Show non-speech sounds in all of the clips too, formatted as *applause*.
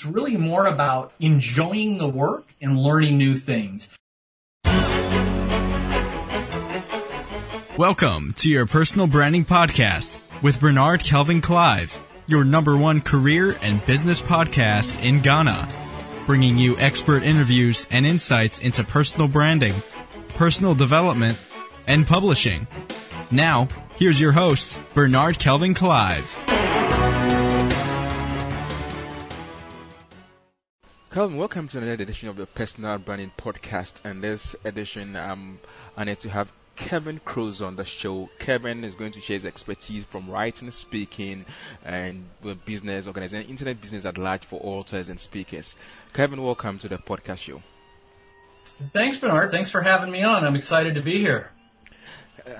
It's really more about enjoying the work and learning new things. Welcome to your personal branding podcast with Bernard Kelvin Clive, your number one career and business podcast in Ghana, bringing you expert interviews and insights into personal branding, personal development, and publishing. Now, here's your host, Bernard Kelvin Clive. Calvin, welcome to another edition of the Personal Branding Podcast. And this edition, um, I'm honored to have Kevin Kruse on the show. Kevin is going to share his expertise from writing, speaking, and business, organizing internet business at large for authors and speakers. Kevin, welcome to the podcast show. Thanks, Bernard. Thanks for having me on. I'm excited to be here.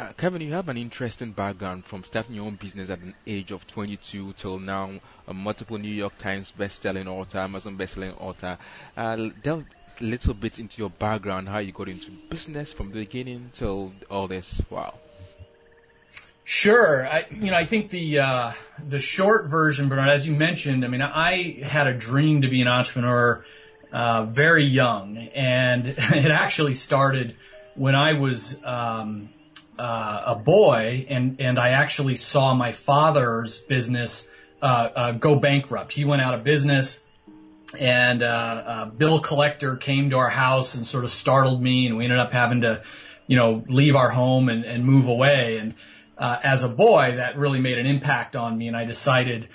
Uh, Kevin, you have an interesting background from starting your own business at an age of 22 till now, a multiple New York Times best-selling author, Amazon best-selling author. Uh, delve a little bit into your background, how you got into business from the beginning till all this. Wow. Sure. I, you know, I think the uh, the short version, Bernard, as you mentioned, I mean, I had a dream to be an entrepreneur uh, very young, and *laughs* it actually started when I was um, uh, a boy, and and I actually saw my father's business uh, uh, go bankrupt. He went out of business, and uh, a bill collector came to our house and sort of startled me, and we ended up having to, you know, leave our home and, and move away. And as a boy, that really made an impact on me, and I decided.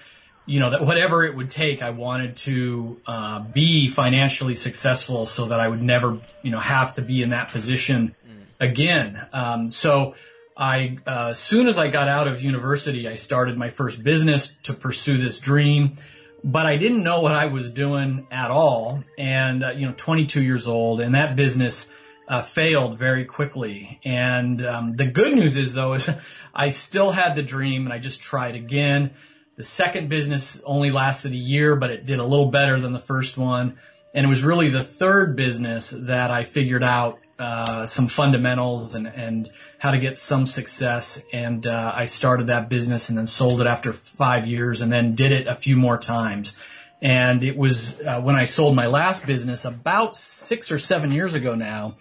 You know that whatever it would take, I wanted to uh, be financially successful, so that I would never, you know, have to be in that position again. Um, so I, uh, as soon as I got out of university, I started my first business to pursue this dream, but I didn't know what I was doing at all. And, uh, you know, 22 years old and that business, uh, failed very quickly. And, um, the good news is though, *laughs* is I still had the dream and I just tried again. The second business only lasted a year, but it did a little better than the first one. And it was really the third business that I figured out uh, some fundamentals and, and how to get some success. And uh, I started that business and then sold it after five years and then did it a few more times. And it was uh, when I sold my last business about six or seven years ago now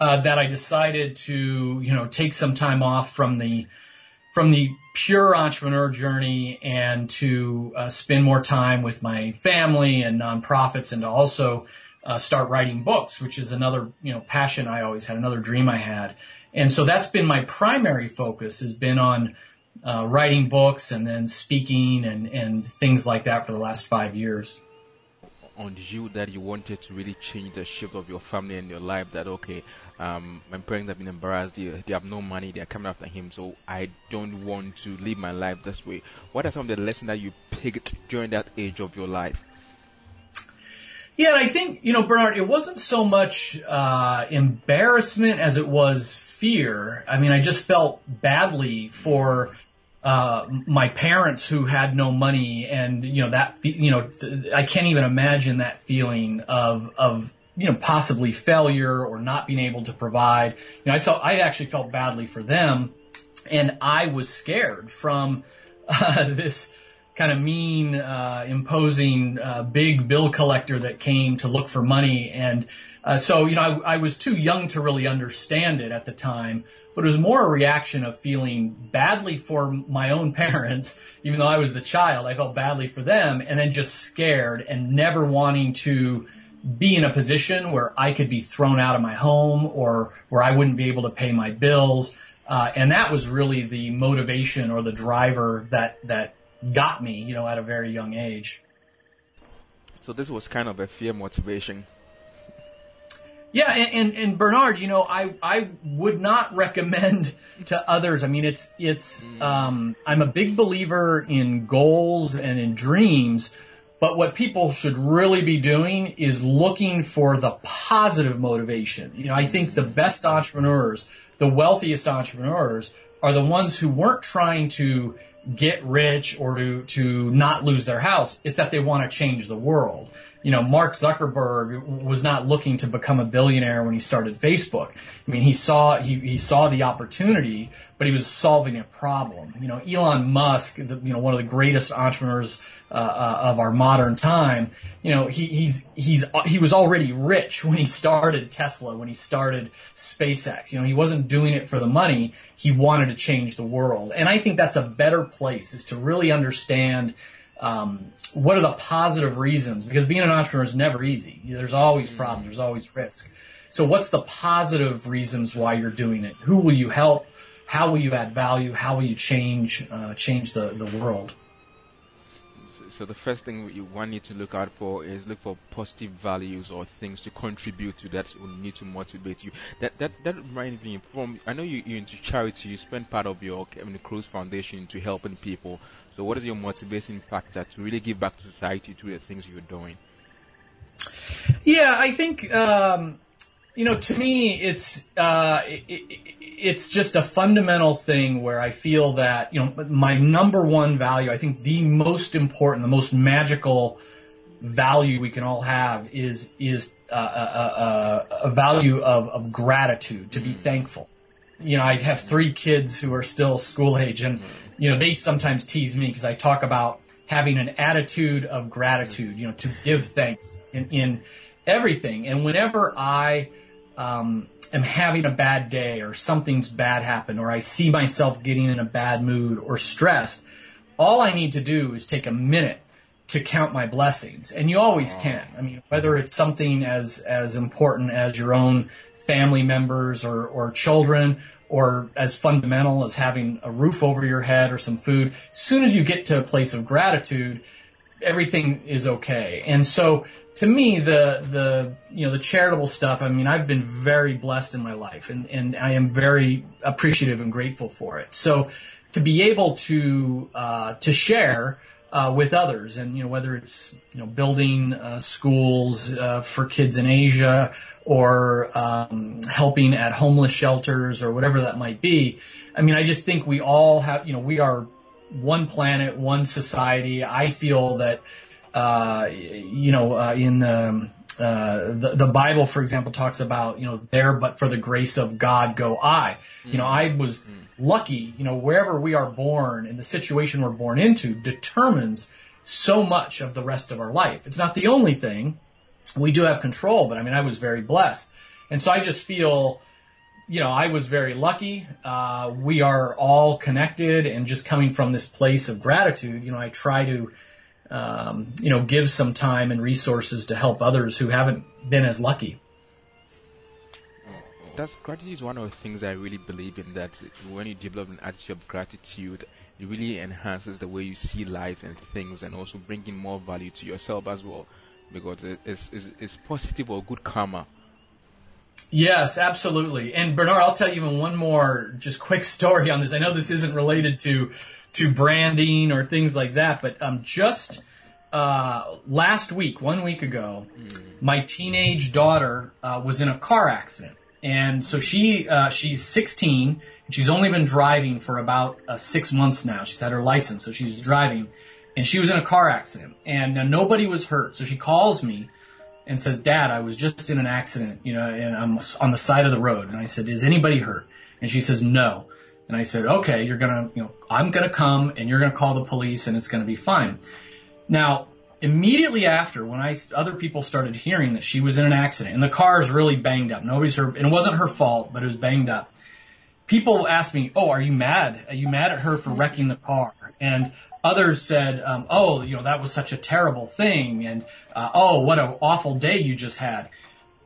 uh, that I decided to you know take some time off from the from the pure entrepreneur journey and to uh, spend more time with my family and nonprofits and to also uh, start writing books, which is another you know passion I always had, another dream I had, and so that's been my primary focus has been on uh, writing books and then speaking and and things like that for the last five years. On you that you wanted to really change the shape of your family and your life. That okay, um, my parents have been embarrassed. They, they have no money. They are coming after him. So I don't want to live my life this way. What are some of the lessons that you picked during that age of your life? Yeah, I think, you know, Bernard, it wasn't so much uh, embarrassment as it was fear. I mean, I just felt badly for uh, my parents who had no money, and you know that you know I can't even imagine that feeling of of you know possibly failure or not being able to provide. You know, I saw I actually felt badly for them, and I was scared from *laughs* uh, this kind of mean, uh, imposing, uh, big bill collector that came to look for money. And uh, so, you know, I, I, was too young to really understand it at the time, but it was more a reaction of feeling badly for my own *laughs* parents, even though I was the child. I felt badly for them, and then just scared and never wanting to be in a position where I could be thrown out of my home or where I wouldn't be able to pay my bills. Uh, and that was really the motivation or the driver that that got me, you know, at a very young age. So this was kind of a fear motivation. Yeah, and, and, and, Bernard, you know, I, I would not recommend to others. I mean, it's, it's, mm. um, I'm a big believer in goals and in dreams, but what people should really be doing is looking for the positive motivation. You know, I think the best entrepreneurs, the wealthiest entrepreneurs are the ones who weren't trying to get rich or to, to not lose their house. It's that they want to change the world. You know, Mark Zuckerberg was not looking to become a billionaire when he started Facebook. I mean, he saw he, he saw the opportunity, but he was solving a problem. You know, Elon Musk, the, you know, one of the greatest entrepreneurs uh, uh, of our modern time. You know, he, he's he's he was already rich when he started Tesla, when he started SpaceX. You know, he wasn't doing it for the money. He wanted to change the world, and I think that's a better place is to really understand um, what are the positive reasons? Because being an entrepreneur is never easy. There's always problems. There's always risk. So what's the positive reasons why you're doing it? Who will you help? How will you add value? How will you change uh, change the, the world? So the first thing you one need to look out for is look for positive values or things to contribute to that will need to motivate you. That that that reminds me from I know you you into charity. You spend part of your Kevin Kruse Foundation to helping people. So what is your motivating factor to really give back to society through the things you're doing? Yeah, I think um, you know to me it's uh, it, it, it's just a fundamental thing where I feel that you know my number one value. I think the most important, the most magical value we can all have is is uh, a, a, a, value of, of gratitude to be thankful. You know, I have three kids who are still school age, and you know, they sometimes tease me because I talk about having an attitude of gratitude, you know, to give thanks in, in everything. And whenever I um, am having a bad day or something's bad happened or I see myself getting in a bad mood or stressed, all I need to do is take a minute to count my blessings. And you always can. I mean, whether it's something as, as important as your own family members or, or children or as fundamental as having a roof over your head or some food, as soon as you get to a place of gratitude, everything is okay. And so to me, the, the, you know, the charitable stuff, I mean, I've been very blessed in my life and, and I am very appreciative and grateful for it. So to be able to, uh, to share, uh, with others, and you know whether it's you know building uh, schools uh, for kids in Asia or um, helping at homeless shelters or whatever that might be. I mean, I just think we all have you know we are one planet, one society. I feel that uh, you know uh, in the uh, the, the Bible, for example, talks about, you know, there, but for the grace of God go I. Mm. You know, I was mm. lucky, you know, wherever we are born and the situation we're born into determines so much of the rest of our life. It's not the only thing. We do have control, but I mean, I was very blessed. And so I just feel, you know, I was very lucky. Uh, we are all connected and just coming from this place of gratitude, you know, I try to, um, you know, give some time and resources to help others who haven't been as lucky. That's gratitude is one of the things I really believe in. That when you develop an attitude of gratitude, it really enhances the way you see life and things, and also bringing more value to yourself as well, because it's, it's, it's positive or good karma. Yes, absolutely. And Bernard, I'll tell you even one more just quick *laughs* story on this. I know this isn't related to to branding or things like that. But um, just uh, last week, one week ago, my teenage daughter uh, was in a car accident, and so she uh, she's 16 and she's only been driving for about uh, six months now. She's had her license, so she's driving, and she was in a car accident, and nobody was hurt. So she calls me and says, "Dad, I was just in an accident, you know, and I'm on the side of the road." And I said, "Is anybody hurt?" And she says, "No." And I said, okay, you're gonna, you know, I'm gonna come and you're gonna call the police and it's gonna be fine. Now, immediately after, when I, other people started hearing that she was in an accident and the car is really banged up, nobody's her, and it wasn't her fault, but it was banged up. People asked me, oh, are you mad? Are you mad at her for wrecking the car? And others said, um, oh, you know, that was such a terrible thing. And, uh, oh, what an awful day you just had.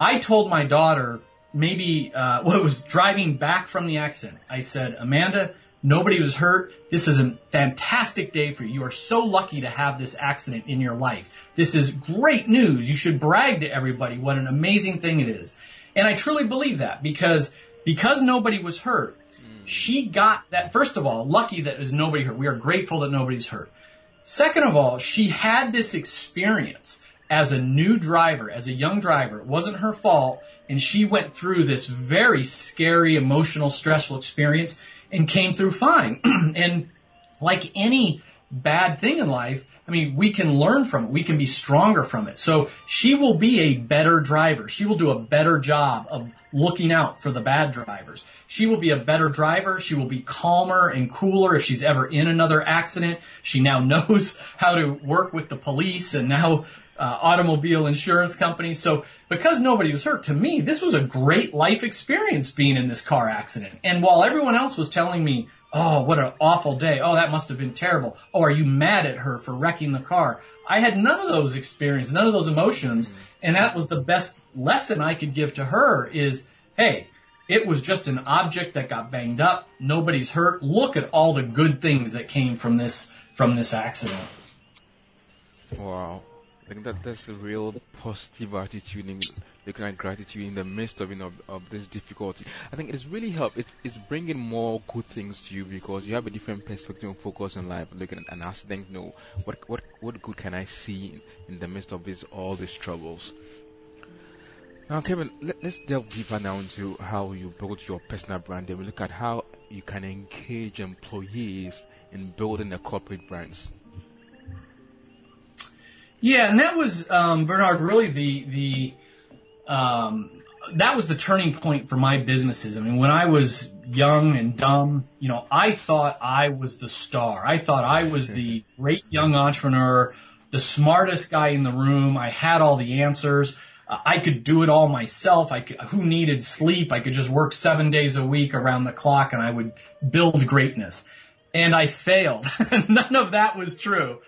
I told my daughter, maybe uh, *laughs* what was driving back from the accident. I said, Amanda, nobody was hurt. This is a fantastic day for you. You are so lucky to have this accident in your life. This is great news. You should brag to everybody what an amazing thing it is. And I truly believe that because because nobody was hurt, she got that. First of all, lucky that there's nobody hurt. We are grateful that nobody's hurt. Second of all, she had this experience as a new driver, as a young driver. It wasn't her fault and she went through this very scary, emotional, stressful experience and came through fine. *clears throat* and like any bad thing in life, I mean, we can learn from it. We can be stronger from it. So she will be a better driver. She will do a better job of looking out for the bad drivers. She will be a better driver. She will be calmer and cooler if she's ever in another accident. She now *laughs* knows how to work with the police and now uh, automobile insurance companies. So because nobody was hurt, to me, this was a great life experience being in this car accident. And while everyone else was telling me, oh, what an awful day. Oh, that must have been terrible. Oh, are you mad at her for wrecking the car? I had none of those experiences, none of those emotions. Mm-hmm. And that was the best lesson I could give to her is, hey, it was just an object that got banged up. Nobody's hurt. Look at all the good things that came from this, from this accident. Wow. I think that that's a real positive attitude in looking at gratitude in the midst of you know of this difficulty. I think it's really helped. It, it's bringing more good things to you because you have a different perspective and focus in life. Looking at an accident, you know what what what good can I see in, in the midst of this all these troubles. Now, Kevin, let, us delve deeper now into how you build your personal brand. And we look at how you can engage employees in building a corporate brands. Yeah, and that was um, Bernard. Really, the the um, that was the turning point for my businesses. I mean, when I was young and dumb, you know, I thought I was the star. I thought I was the *laughs* great young entrepreneur, the smartest guy in the room. I had all the answers. Uh, I could do it all myself. I could, who needed sleep? I could just work seven days a week around the clock and I would build greatness. And I failed. *laughs* None of that was true.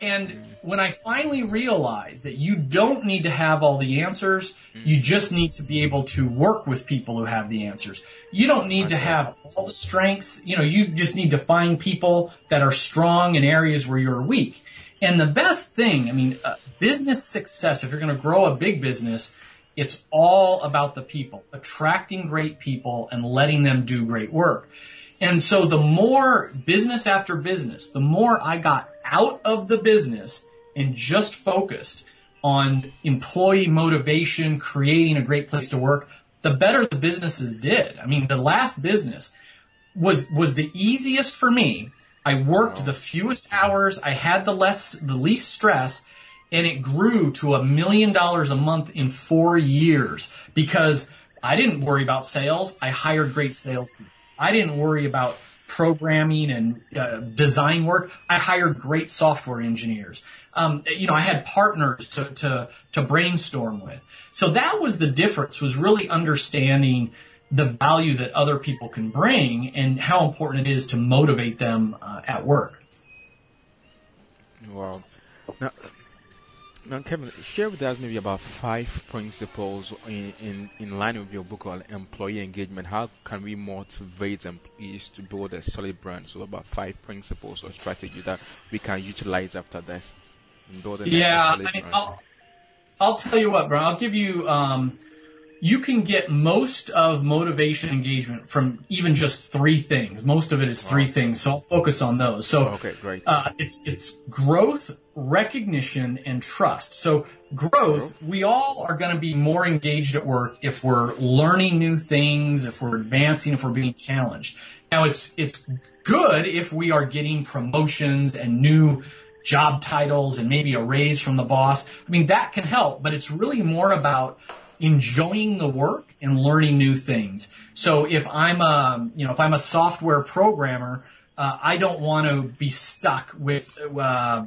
And when I finally realized that you don't need to have all the answers, you just need to be able to work with people who have the answers. You don't need to have all the strengths. You know, you just need to find people that are strong in areas where you're weak. And the best thing, I mean, uh, business success, if you're going to grow a big business, it's all about the people, attracting great people and letting them do great work. And so the more business after business, the more I got out of the business and just focused on employee motivation, creating a great place to work, the better the businesses did. I mean, the last business was, was the easiest for me. I worked the fewest hours. I had the less, the least stress and it grew to a million dollars a month in four years because I didn't worry about sales. I hired great salespeople. I didn't worry about programming and uh, design work. I hired great software engineers. Um, you know, I had partners to, to, to brainstorm with. So that was the difference was really understanding the value that other people can bring and how important it is to motivate them uh, at work. Wow. Now, now, Kevin, share with us maybe about five principles in, in, in line with your book on employee engagement. How can we motivate employees to build a solid brand? So, about five principles or strategy that we can utilize after this yeah, I mean, I'll, I'll tell you what, bro. I'll give you. Um, you can get most of motivation engagement from even just three things. Most of it is three wow. things, so I'll focus on those. So, okay, great. Uh, it's it's growth, recognition, and trust. So, growth, we all are going to be more engaged at work if we're learning new things, if we're advancing, if we're being challenged. Now, it's it's good if we are getting promotions and new job titles and maybe a raise from the boss. I mean, that can help, but it's really more about enjoying the work and learning new things. So if I'm a, you know, if I'm a software programmer, uh, I don't want to be stuck with uh,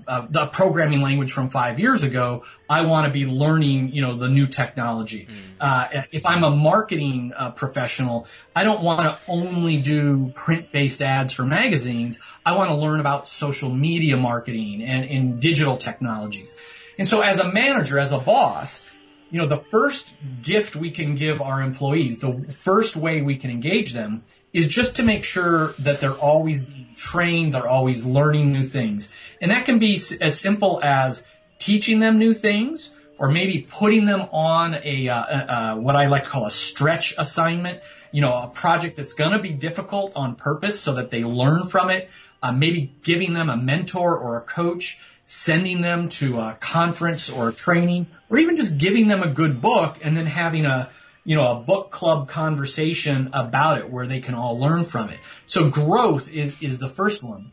uh, the programming language from five years ago. I want to be learning, you know, the new technology. Mm. if I'm a marketing uh, professional, I don't want to only do print-based ads for magazines. I want to learn about social media marketing and, and digital technologies. And so, as a manager, as a boss, you know, the first gift we can give our employees, the first way we can engage them is just to make sure that they're always trained, they're always learning new things. And that can be as simple as teaching them new things or maybe putting them on a, uh, uh, what I like to call a stretch assignment, you know, a project that's going to be difficult on purpose so that they learn from it. Uh, maybe giving them a mentor or a coach sending them to a conference or a training, or even just giving them a good book and then having a, you know, a book club conversation about it where they can all learn from it. So growth is, is the first one.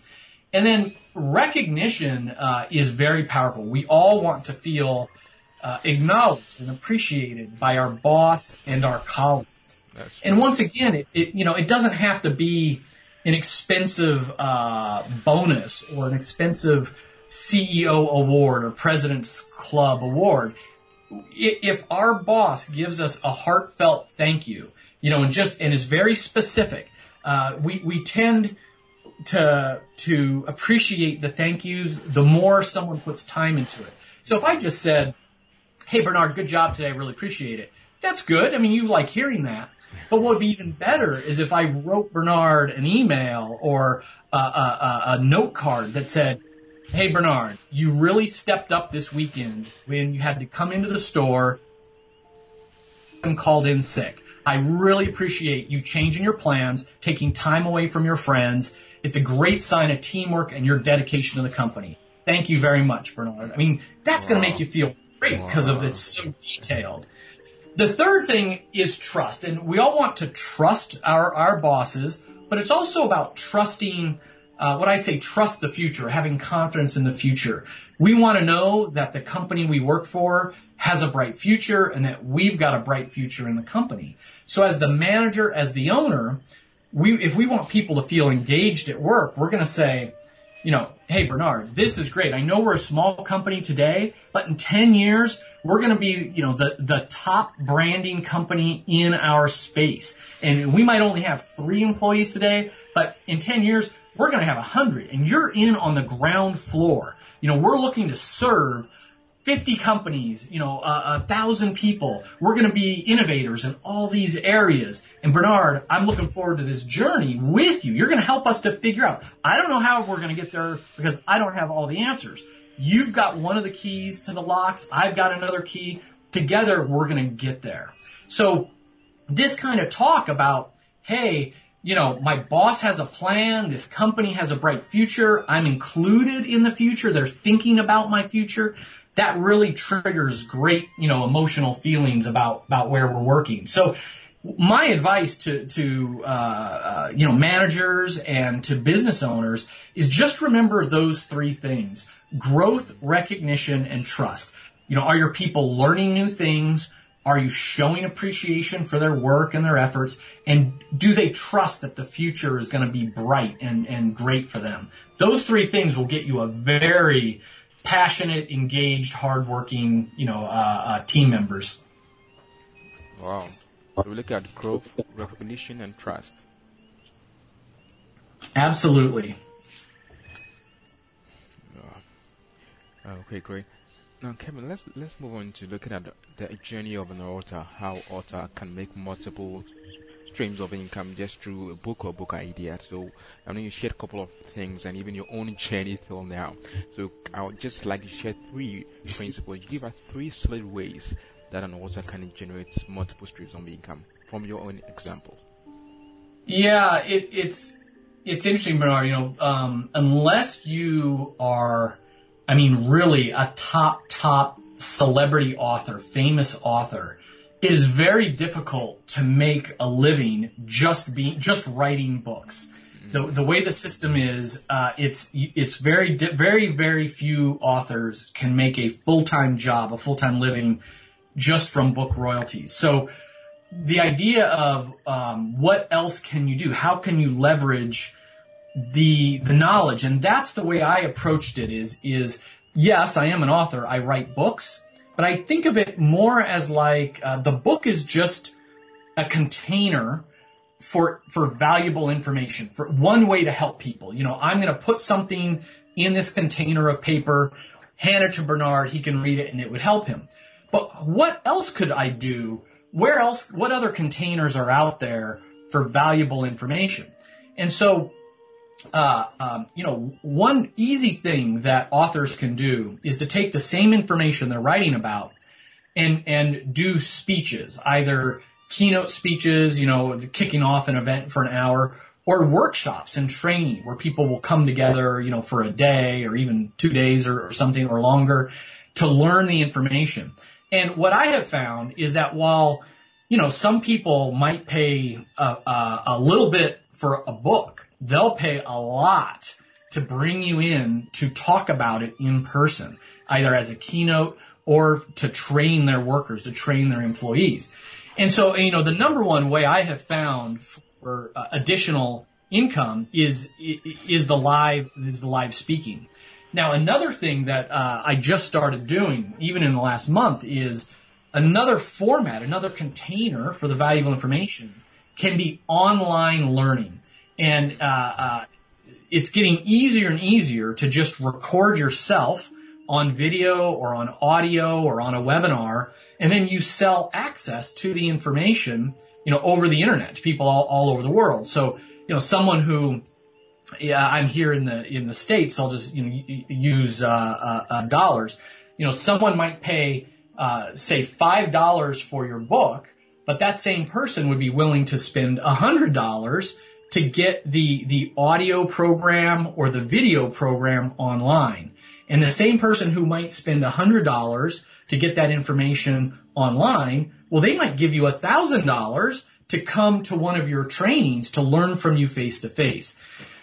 And then recognition uh, is very powerful. We all want to feel uh, acknowledged and appreciated by our boss and our colleagues. And once again, it, it, you know it doesn't have to be an expensive uh, bonus or an expensive CEO award or President's Club award. If our boss gives us a heartfelt thank you, you know, and just and is very specific, uh, we we tend to to appreciate the thank yous the more someone puts time into it. So if I just said, "Hey Bernard, good job today. I really appreciate it." That's good. I mean, you like hearing that. But what would be even better is if I wrote Bernard an email or a, a, a note card that said, Hey Bernard, you really stepped up this weekend when you had to come into the store and called in sick. I really appreciate you changing your plans, taking time away from your friends. It's a great sign of teamwork and your dedication to the company. Thank you very much, Bernard. I mean, that's wow. going to make you feel great because wow. of it's so detailed. The third thing is trust, and we all want to trust our, our bosses, but it's also about trusting, uh, what I say, trust the future, having confidence in the future. We want to know that the company we work for has a bright future and that we've got a bright future in the company. So as the manager, as the owner, we, if we want people to feel engaged at work, we're going to say, you know, hey Bernard, this is great. I know we're a small company today, but in 10 years, we're going to be, you know, the, the top branding company in our space. And we might only have three employees today, but in 10 years, we're going to have a hundred and you're in on the ground floor. You know, we're looking to serve 50 companies, you know, uh, a thousand people. We're going to be innovators in all these areas. And Bernard, I'm looking forward to this journey with you. You're going to help us to figure out. I don't know how we're going to get there because I don't have all the answers. You've got one of the keys to the locks. I've got another key. Together, we're going to get there. So this kind of talk about, hey, you know, my boss has a plan. This company has a bright future. I'm included in the future. They're thinking about my future that really triggers great, you know, emotional feelings about, about where we're working. So my advice to, to, uh, uh, you know, managers and to business owners is just remember those three things. Growth, recognition, and trust. You know, are your people learning new things? Are you showing appreciation for their work and their efforts? And do they trust that the future is going to be bright and, and great for them? Those three things will get you a very passionate, engaged, hardworking, you know, uh, uh, team members. Wow. We look at growth, recognition, and trust. Absolutely. Okay, great. Now, Kevin, let's let's move on to looking at the, journey of an author, how author can make multiple streams of income just through a book or book idea. So I know you shared a couple of things and even your own journey till now. So I would just like to share three principles. Give us three solid ways that an author can generate multiple streams of income from your own example. Yeah, it, it's it's interesting, Bernard. You know, um, unless you are, I mean, really a top top celebrity author, famous author, it is very difficult to make a living just be just writing books. The, the way the system is, uh, it's it's very very very few authors can make a full time job, a full time living, just from book royalties. So the idea of um, what else can you do? How can you leverage the the knowledge? And that's the way I approached it. Is is yes, I am an author. I write books but I think of it more as like uh, the book is just a container for for valuable information, for one way to help people. You know, I'm going to put something in this container of paper, hand it to Bernard, he can read it, and it would help him. But what else could I do? Where else? What other containers are out there for valuable information? And so uh, um, you know, one easy thing that authors can do is to take the same information they're writing about and and do speeches, either keynote speeches, you know, kicking off an event for an hour, or workshops and training where people will come together, you know, for a day or even two days or, or something or longer to learn the information. And what I have found is that while you know some people might pay a, a, a little bit for a book they'll pay a lot to bring you in to talk about it in person, either as a keynote or to train their workers, to train their employees. And so, you know, the number one way I have found for uh, additional income is is the live is the live speaking. Now, another thing that uh, I just started doing, even in the last month, is another format, another container for the valuable information can be online learning, and uh, uh, it's getting easier and easier to just record yourself on video or on audio or on a webinar, and then you sell access to the information, you know, over the internet to people all, all over the world. So, you know, someone who, yeah, I'm here in the in the states. I'll just you know use uh, uh, uh, dollars. You know, someone might pay uh, say five dollars for your book, but that same person would be willing to spend a hundred dollars to get the the audio program or the video program online. And the same person who might spend $100 to get that information online, well, they might give you $1,000 to come to one of your trainings to learn from you face to face.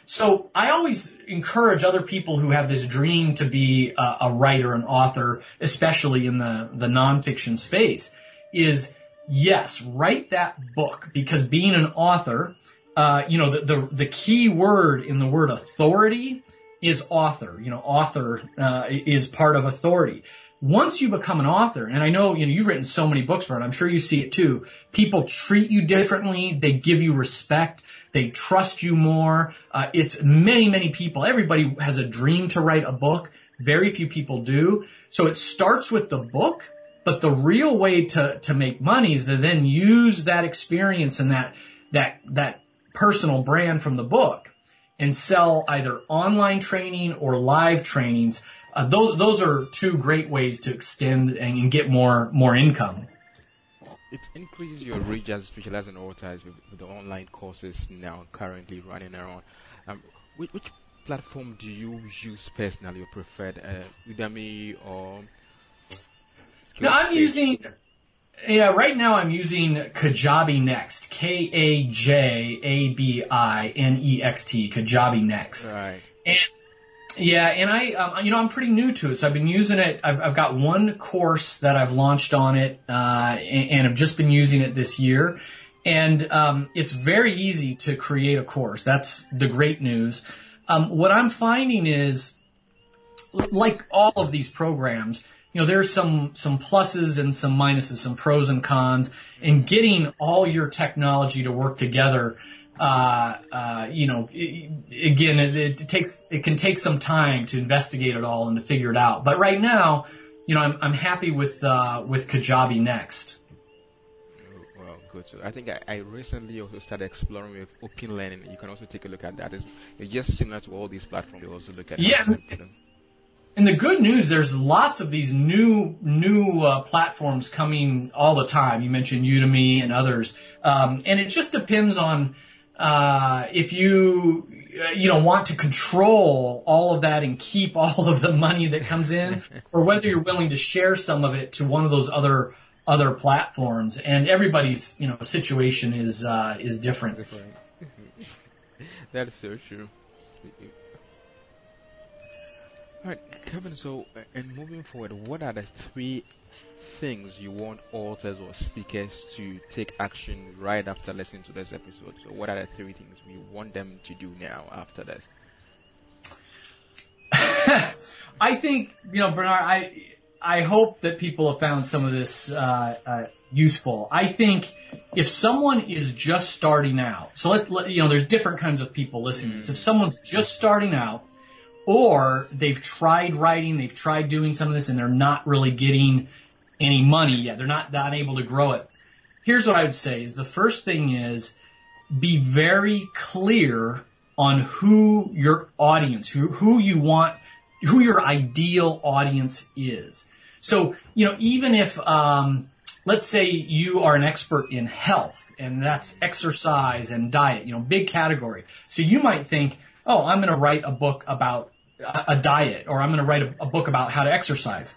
So I always encourage other people who have this dream to be a, a, writer, an author, especially in the, the nonfiction space, is yes, write that book because being an author, uh, you know, the, the, the key word in the word authority is author. You know, author uh, is part of authority. Once you become an author, and I know you know you've written so many books, Bert. I'm sure you see it too. People treat you differently. They give you respect. They trust you more. Uh, it's many, many people. Everybody has a dream to write a book. Very few people do. So it starts with the book, but the real way to to make money is to then use that experience and that that that personal brand from the book and sell either online training or live trainings. Uh, those those are two great ways to extend and get more more income. It increases your reach as a specialized authors with, with, the online courses now currently running around. Um, which, which, platform do you use personally or preferred, uh, Udemy or? No, I'm using yeah, right now I'm using Kajabi Next. K A J A B I N E X T. Kajabi Next. Right. And yeah, and I, um, you know, I'm pretty new to it, so I've been using it. I've, I've got one course that I've launched on it, uh, and, and I've just been using it this year. And um, it's very easy to create a course. That's the great news. Um, what I'm finding is, like all of these programs, you know, there's some, some pluses and some minuses, some pros and cons in getting all your technology to work together. Uh, uh, you know, it, again, it, it, takes, it can take some time to investigate it all and to figure it out. But right now, you know, I'm, I'm happy with, uh, with Kajabi next. Well, good. So I think I, I, recently also started exploring with Open Learning. You can also take a look at that. It's, it's just similar to all these platforms. You also look at yeah. And the good news, there's lots of these new new uh, platforms coming all the time. You mentioned Udemy and others, um, and it just depends on uh, if you uh, you know want to control all of that and keep *laughs* all of the money that comes in, *laughs* or whether you're willing to share some of it to one of those other other platforms. And everybody's you know situation is uh, is different. *laughs* that is so true. Alright, Kevin, so, uh, and moving forward, what are the three things you want authors or speakers to take action right after listening to this episode? So, what are the three things we want them to do now after this? *laughs* I think, you know, Bernard, I, I hope that people have found some of this uh, uh, useful. I think if someone is just starting out, so let's, let, you know, there's different kinds of people listening to this. If someone's just starting out, or they've tried writing, they've tried doing some of this, and they're not really getting any money yet. They're not, not able to grow it. Here's what I would say is the first thing is be very clear on who your audience, who, who you want, who your ideal audience is. So, you know, even if, um, let's say you are an expert in health and that's exercise and diet, you know, big category. So you might think, oh, I'm going to write a book about a, diet or I'm going to write a, a book about how to exercise.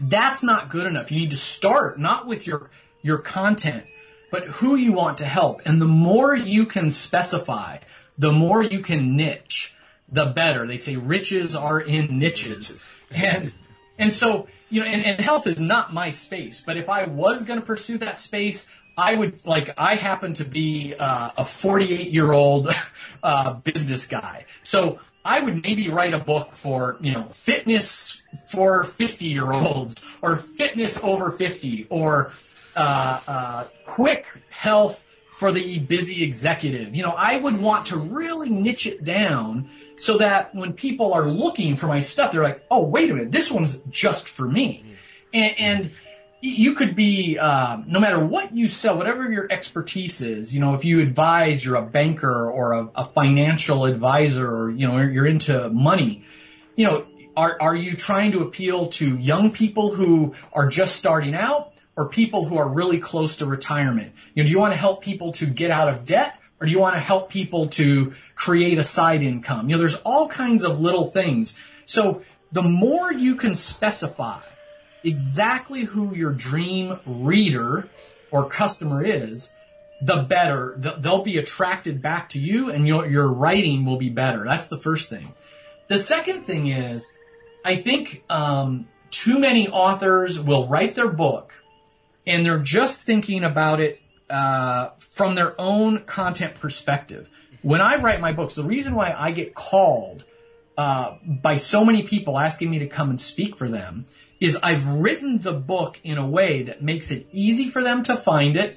That's not good enough. You need to start not with your, your content, but who you want to help. And the more you can specify, the more you can niche, the better. They say riches are in niches. And, and so, you know, and, and health is not my space, but if I was going to pursue that space, I would like I happen to be uh, a 48 year old uh, business guy, so I would maybe write a book for you know fitness for 50 year olds or fitness over 50 or uh, uh, quick health for the busy executive. You know, I would want to really niche it down so that when people are looking for my stuff, they're like, oh, wait a minute, this one's just for me. And, and you could be, uh, no matter what you sell, whatever your expertise is, you know, if you advise, you're a banker or a, a financial advisor or, you know, you're into money, you know, are, are you trying to appeal to young people who are just starting out or people who are really close to retirement? You know, do you want to help people to get out of debt or do you want to help people to create a side income? You know, there's all kinds of little things. So the more you can specify exactly who your dream reader or customer is, the better they'll be attracted back to you and your, your writing will be better. That's the first thing. The second thing is, I think um, too many authors will write their book and they're just thinking about it uh, from their own content perspective. When I write my books, the reason why I get called uh, by so many people asking me to come and speak for them is I've written the book in a way that makes it easy for them to find it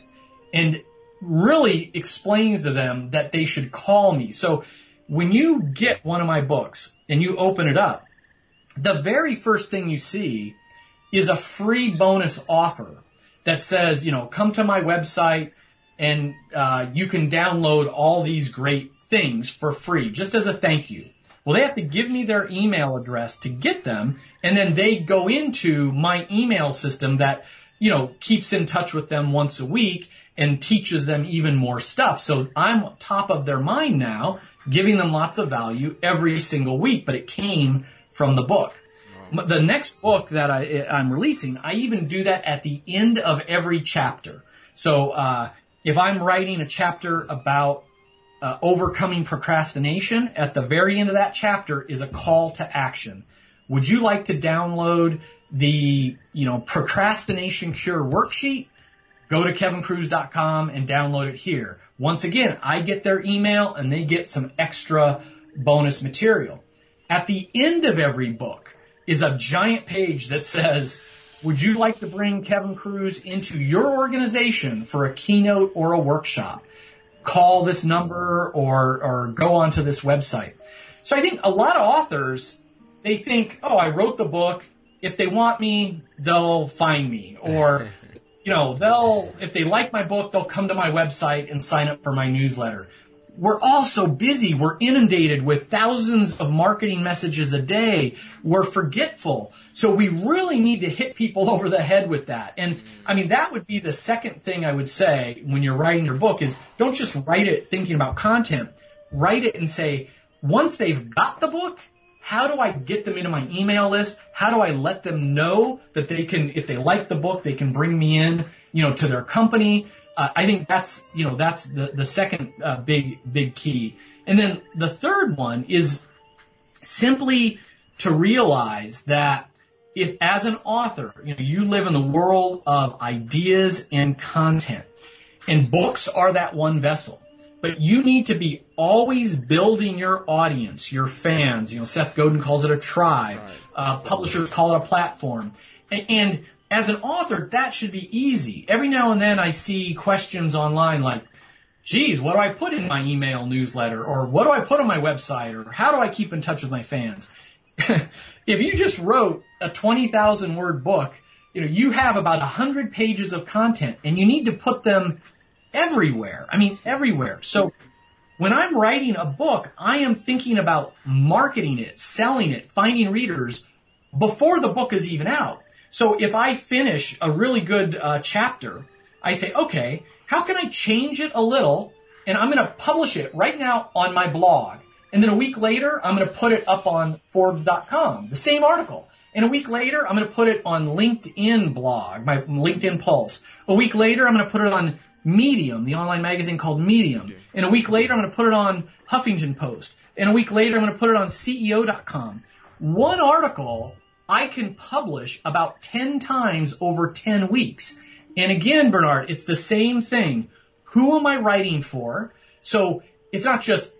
and really explains to them that they should call me. So when you get one of my books and you open it up, the very first thing you see is a free bonus offer that says, you know, come to my website and uh, you can download all these great things for free, just as a thank you. Well, they have to give me their email address to get them, and then they go into my email system that, you know, keeps in touch with them once a week and teaches them even more stuff. So I'm top of their mind now, giving them lots of value every single week, but it came from the book. The next book that I, I'm releasing, I even do that at the end of every chapter. So, uh, if I'm writing a chapter about uh, overcoming procrastination at the very end of that chapter is a call to action. Would you like to download the, you know, procrastination cure worksheet? Go to kevinkruse.com and download it here. Once again, I get their email and they get some extra bonus material. At the end of every book is a giant page that says, would you like to bring Kevin Kruse into your organization for a keynote or a workshop? Call this number or, or go onto this website. So I think a lot of authors, they think, oh, I wrote the book. If they want me, they'll find me. Or, *laughs* you know, they'll, if they like my book, they'll come to my website and sign up for my newsletter. We're all so busy. We're inundated with thousands of marketing messages a day. We're forgetful. So we really need to hit people *laughs* over the head with that. And I mean, that would be the second thing I would say when you're writing your book is don't just write it thinking about content. Write it and say, once they've got the book, how do I get them into my email list? How do I let them know that they can, if they like the book, they can bring me in, you know, to their company? Uh, I think that's, you know, that's the, the second uh, big, big key. And then the third one is simply to realize that if as an author, you know, you live in the world of ideas and content, and books are that one vessel. But you need to be always building your audience, your fans. You know, Seth Godin calls it a tribe. Uh, publishers call it a platform. And, and as an author, that should be easy. Every now and then I see questions online like, geez, what do I put in my email newsletter? Or what do I put on my website? Or how do I keep in touch with my fans? *laughs* if you just wrote a 20,000 word book, you know, you have about 100 pages of content and you need to put them everywhere. I mean, everywhere. So when I'm writing a book, I am thinking about marketing it, selling it, finding readers before the book is even out. So if I finish a really good uh, chapter, I say, okay, how can I change it a little? And I'm going to publish it right now on my blog. And then a week later, I'm going to put it up on Forbes.com, the same article. And a week later, I'm going to put it on LinkedIn blog, my LinkedIn Pulse. A week later, I'm going to put it on Medium, the online magazine called Medium. And a week later, I'm going to put it on Huffington Post. and a week later I'm going to put it on CEO.com. One article I can publish about 10 times over 10 weeks. And again, Bernard, it's the same thing. Who am I writing for? So it's not just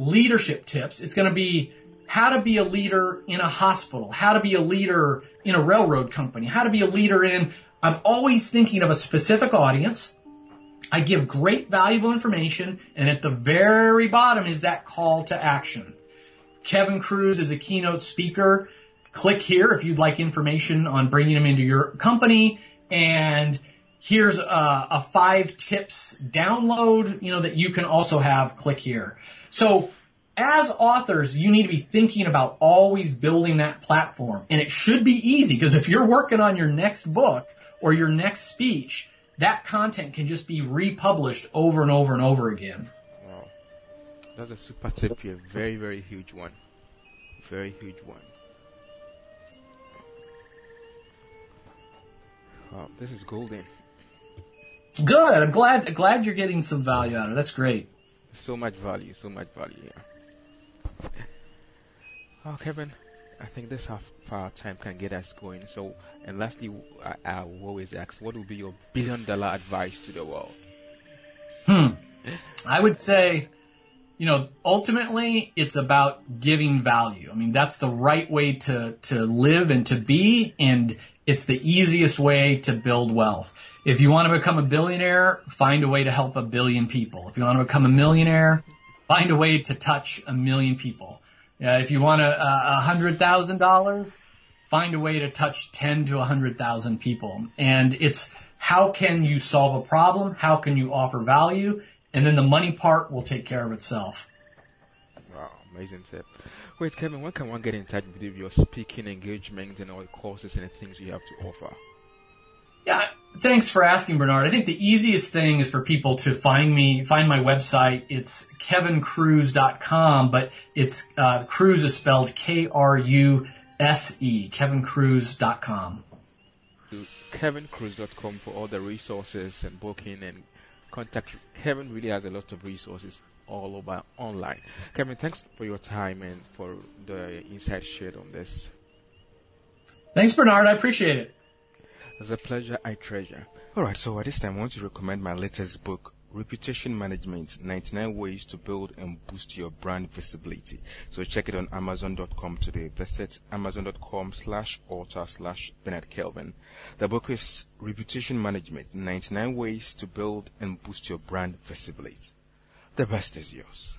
leadership tips. It's going to be how to be a leader in a hospital, how to be a leader in a railroad company, how to be a leader in, I'm always thinking of a specific audience. I give great valuable information and at the very bottom is that call to action. Kevin Kruse is a keynote speaker. Click here if you'd like information on bringing him into your company and here's a, a, five tips download, you know, that you can also have. Click here. So as authors, you need to be thinking about always building that platform. And it should be easy because if you're working on your next book or your next speech, that content can just be republished over and over and over again. Wow. That's a super tip here. Very, very huge one. Very huge one. Wow, this is golden. Good. I'm glad glad you're getting some value out of it. That's great. So much value, so much value, yeah. Oh, Kevin, I think this how far time can get us going. So, and lastly, I, I always ask, what would be your billion dollar advice to the world? Hmm. I would say, you know, ultimately it's about giving value. I mean, that's the right way to, to live and to be, and it's the easiest way to build wealth. If you want to become a billionaire, find a way to help a billion people. If you want to become a millionaire, find a way to touch a million people. Uh, if you want a, a hundred thousand dollars, find a way to touch ten to a hundred thousand people. And it's how can you solve a problem? How can you offer value? And then the money part will take care of itself. Wow, amazing tip. Wait, Kevin, when can one get in touch with you, your speaking engagement and all the courses and the things you have to offer? Yeah, thanks for asking, Bernard. I think the easiest thing is for people to find me, find my website. It's kevinkruse.com, but it's, uh, Kruse is spelled K-R-U-S-E, kevinkruse.com. kevinkruse.com for all the resources and booking and contact. Kevin really has a lot of resources all over online. Kevin, thanks for your time and for the insight shared on this. Thanks, Bernard. I appreciate it. It's a pleasure I treasure. Alright, so at this time I want to recommend my latest book, Reputation Management 99 Ways to Build and Boost Your Brand Visibility. So check it on Amazon.com today. Visit Amazon.com slash author slash Bernard Kelvin. The book is Reputation Management 99 Ways to Build and Boost Your Brand Visibility. The best is yours.